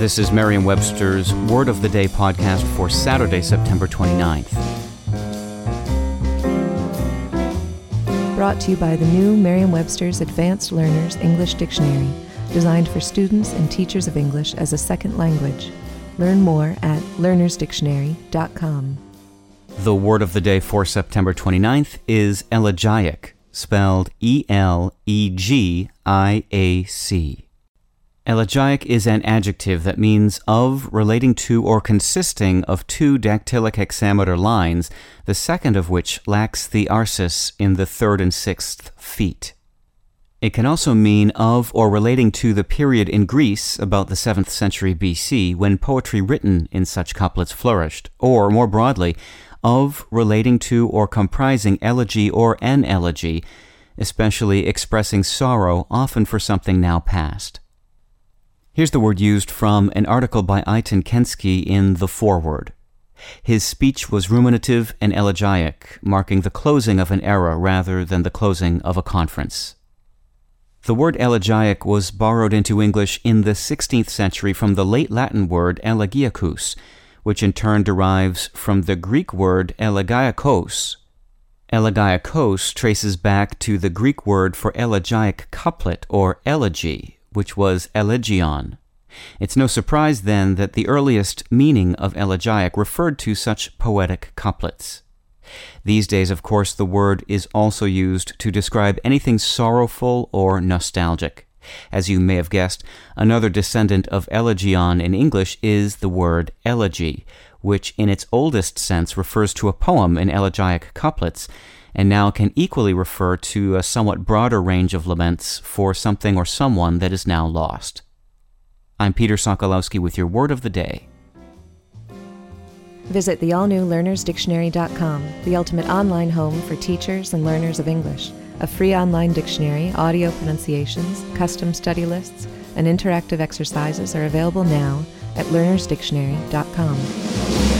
This is Merriam-Webster's Word of the Day podcast for Saturday, September 29th. Brought to you by the new Merriam-Webster's Advanced Learners English Dictionary, designed for students and teachers of English as a second language. Learn more at learnersdictionary.com. The word of the day for September 29th is elegiac, spelled E L E G I A C. Elegiac is an adjective that means of, relating to, or consisting of two dactylic hexameter lines, the second of which lacks the arsis in the third and sixth feet. It can also mean of or relating to the period in Greece about the 7th century BC when poetry written in such couplets flourished, or more broadly, of, relating to, or comprising elegy or an elegy, especially expressing sorrow, often for something now past. Here's the word used from an article by Eitan Kensky in The Forward. His speech was ruminative and elegiac, marking the closing of an era rather than the closing of a conference. The word elegiac was borrowed into English in the 16th century from the late Latin word elegiacus, which in turn derives from the Greek word elegeiakos. Elegeiakos traces back to the Greek word for elegiac couplet or elegy, which was elegeion. It's no surprise then that the earliest meaning of elegiac referred to such poetic couplets. These days, of course, the word is also used to describe anything sorrowful or nostalgic. As you may have guessed, another descendant of elegeion in English is the word elegy, which in its oldest sense refers to a poem in elegiac couplets, and now can equally refer to a somewhat broader range of laments for something or someone that is now lost. I'm Peter Sokolowski with your word of the day. Visit the all new learnersdictionary.com, the ultimate online home for teachers and learners of English. A free online dictionary, audio pronunciations, custom study lists, and interactive exercises are available now at learnersdictionary.com.